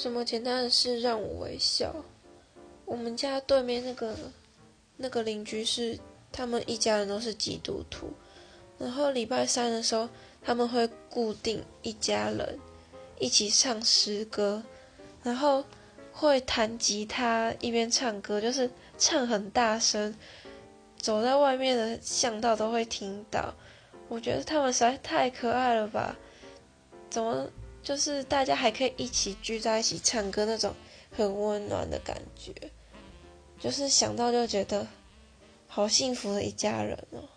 什么简单的事让我微笑？我们家对面那个那个邻居是，他们一家人都是基督徒，然后礼拜三的时候，他们会固定一家人一起唱诗歌，然后会弹吉他一边唱歌，就是唱很大声，走在外面的巷道都会听到。我觉得他们实在太可爱了吧？怎么就是大家还可以一起聚在一起唱歌那种很温暖的感觉？就是想到就觉得好幸福的一家人哦。